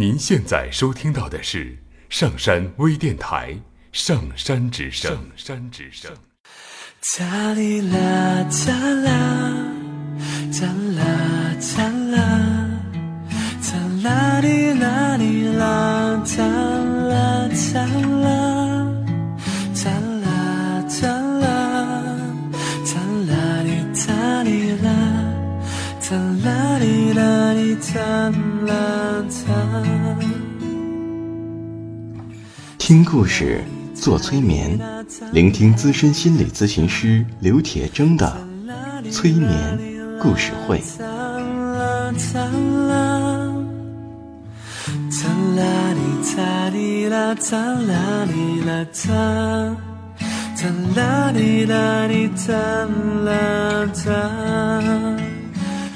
您现在收听到的是上山微电台《上山之声》。上山之声。哒哩啦哒啦，哒啦哒啦，哒啦哩啦哩啦，哒啦哒啦，哒啦哒啦，哒啦哩哒哩啦，哒啦哩啦哩哒听故事，做催眠，聆听资深心理咨询师刘铁铮的催眠故事会。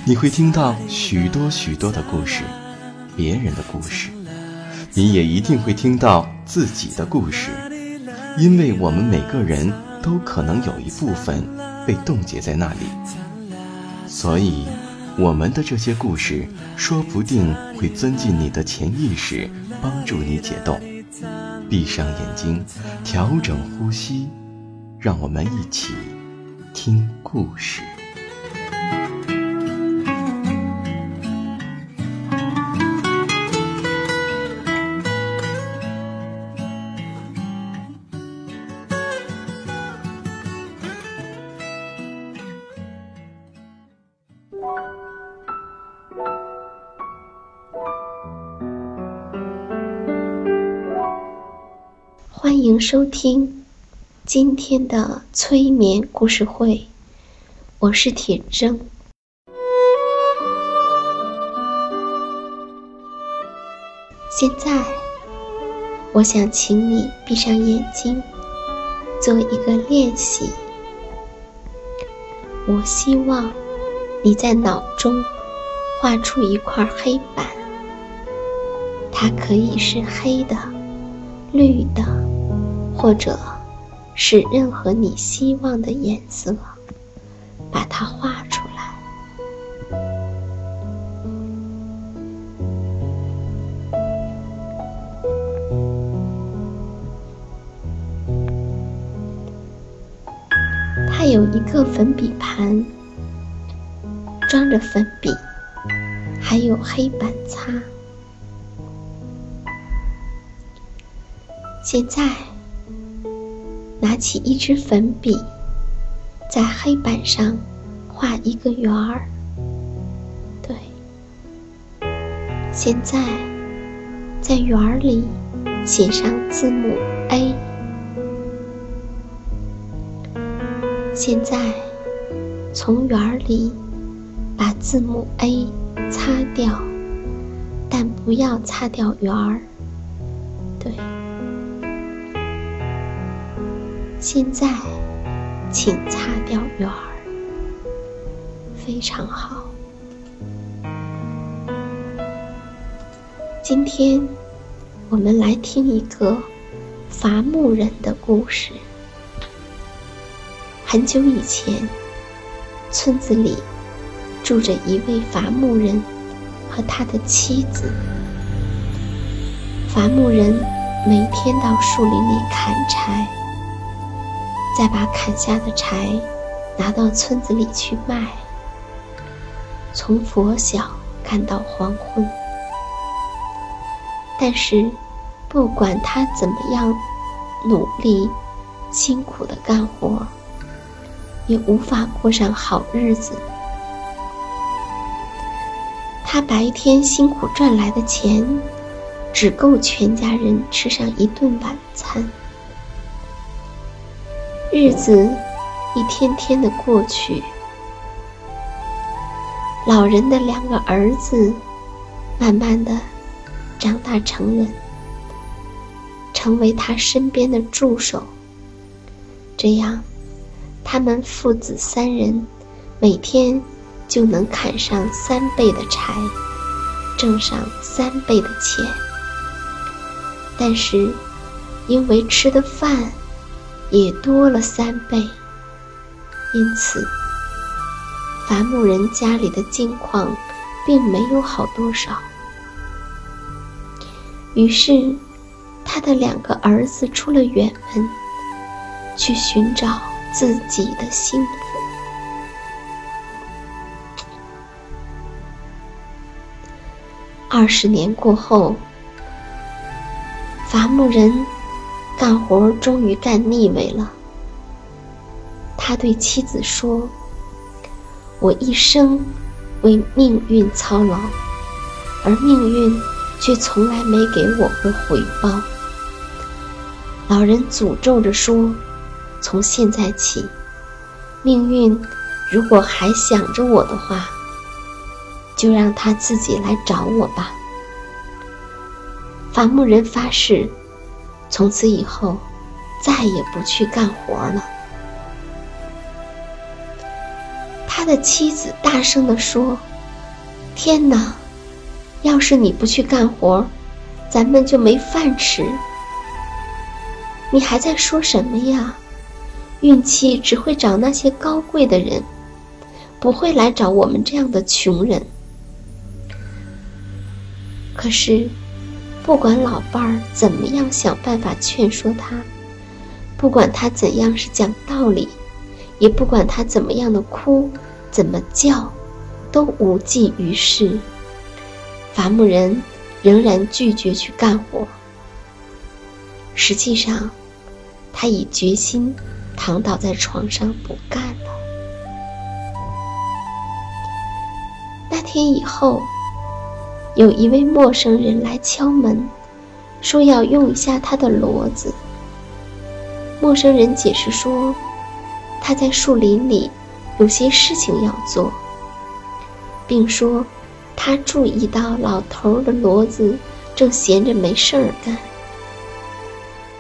你会听到许多许多的故事，别人的故事，你也一定会听到自己的故事，因为我们每个人都可能有一部分被冻结在那里，所以我们的这些故事说不定会钻进你的潜意识，帮助你解冻。闭上眼睛，调整呼吸，让我们一起听故事。欢迎收听今天的催眠故事会，我是铁铮。现在，我想请你闭上眼睛，做一个练习。我希望你在脑中画出一块黑板，它可以是黑的、绿的。或者是任何你希望的颜色，把它画出来。它有一个粉笔盘，装着粉笔，还有黑板擦。现在。拿起一支粉笔，在黑板上画一个圆儿。对，现在在圆儿里写上字母 A。现在从圆儿里把字母 A 擦掉，但不要擦掉圆儿。对。现在，请擦掉圆儿，非常好。今天，我们来听一个伐木人的故事。很久以前，村子里住着一位伐木人和他的妻子。伐木人每天到树林里砍柴。再把砍下的柴拿到村子里去卖，从拂晓干到黄昏。但是，不管他怎么样努力、辛苦的干活，也无法过上好日子。他白天辛苦赚来的钱，只够全家人吃上一顿晚餐。日子一天天的过去，老人的两个儿子慢慢的长大成人，成为他身边的助手。这样，他们父子三人每天就能砍上三倍的柴，挣上三倍的钱。但是，因为吃的饭。也多了三倍，因此，伐木人家里的境况并没有好多少。于是，他的两个儿子出了远门，去寻找自己的幸福。二十年过后，伐木人干活终于干腻味了。他对妻子说：“我一生为命运操劳，而命运却从来没给我过回报。”老人诅咒着说：“从现在起，命运如果还想着我的话。”就让他自己来找我吧。伐木人发誓，从此以后再也不去干活了。他的妻子大声地说：“天哪！要是你不去干活，咱们就没饭吃。你还在说什么呀？运气只会找那些高贵的人，不会来找我们这样的穷人。”可是，不管老伴儿怎么样想办法劝说他，不管他怎样是讲道理，也不管他怎么样的哭，怎么叫，都无济于事。伐木人仍然拒绝去干活。实际上，他已决心躺倒在床上不干了。那天以后。有一位陌生人来敲门，说要用一下他的骡子。陌生人解释说，他在树林里有些事情要做，并说他注意到老头的骡子正闲着没事儿干。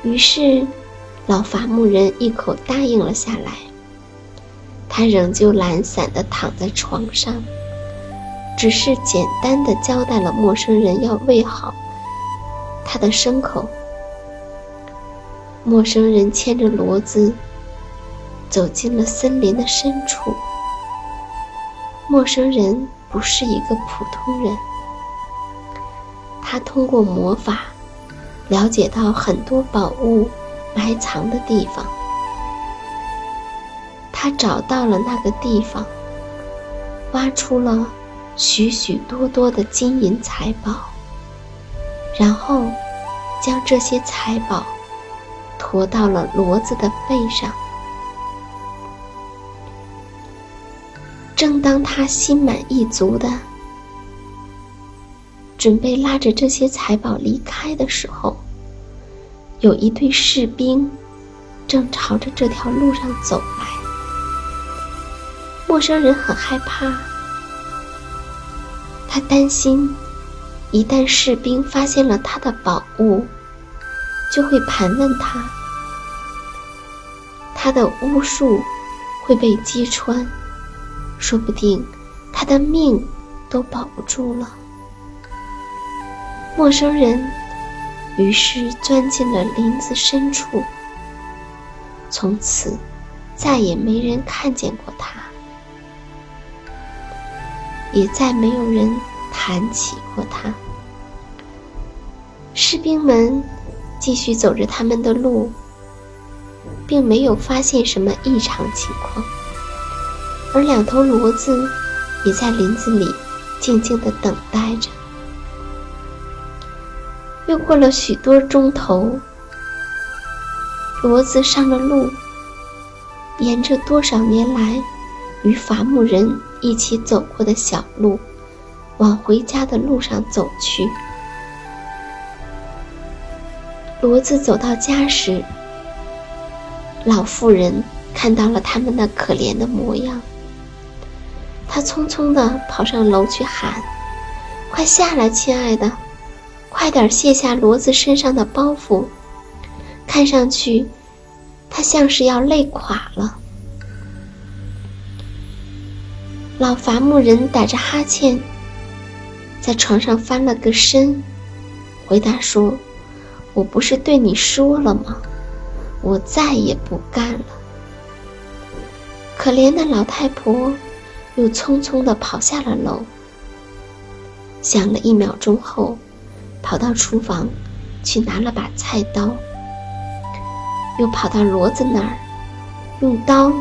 于是，老伐木人一口答应了下来。他仍旧懒散地躺在床上。只是简单的交代了陌生人要喂好他的牲口。陌生人牵着骡子走进了森林的深处。陌生人不是一个普通人，他通过魔法了解到很多宝物埋藏的地方。他找到了那个地方，挖出了。许许多多的金银财宝，然后将这些财宝驮到了骡子的背上。正当他心满意足的准备拉着这些财宝离开的时候，有一队士兵正朝着这条路上走来。陌生人很害怕。他担心，一旦士兵发现了他的宝物，就会盘问他，他的巫术会被击穿，说不定他的命都保不住了。陌生人于是钻进了林子深处，从此再也没人看见过他。也再没有人谈起过他。士兵们继续走着他们的路，并没有发现什么异常情况，而两头骡子也在林子里静静地等待着。又过了许多钟头，骡子上了路，沿着多少年来与伐木人。一起走过的小路，往回家的路上走去。骡子走到家时，老妇人看到了他们那可怜的模样。她匆匆地跑上楼去喊：“快下来，亲爱的，快点卸下骡子身上的包袱。看上去，它像是要累垮了。”老伐木人打着哈欠，在床上翻了个身，回答说：“我不是对你说了吗？我再也不干了。”可怜的老太婆又匆匆地跑下了楼。想了一秒钟后，跑到厨房去拿了把菜刀，又跑到骡子那儿，用刀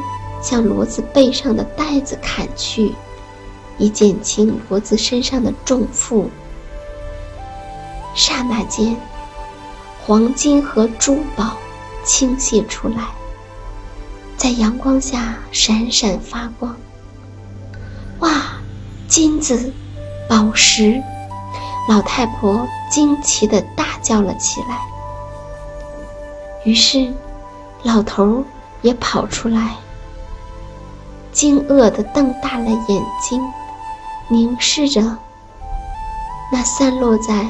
向骡子背上的带子砍去，以减轻骡子身上的重负。刹那间，黄金和珠宝倾泻出来，在阳光下闪闪发光。哇，金子！宝石，老太婆惊奇地大叫了起来。于是，老头儿也跑出来，惊愕地瞪大了眼睛，凝视着那散落在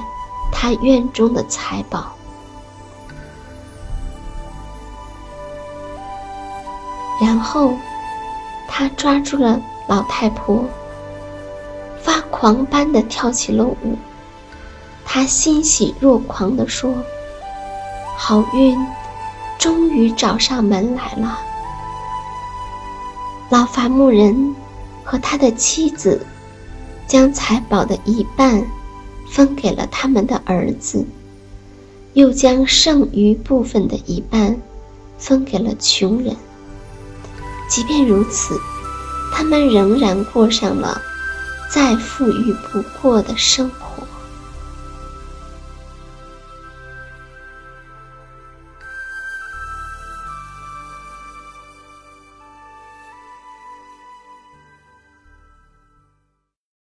他院中的财宝。然后，他抓住了老太婆。发狂般的跳起了舞，他欣喜若狂地说：“好运终于找上门来了。”老伐木人和他的妻子将财宝的一半分给了他们的儿子，又将剩余部分的一半分给了穷人。即便如此，他们仍然过上了。再富裕不过的生活。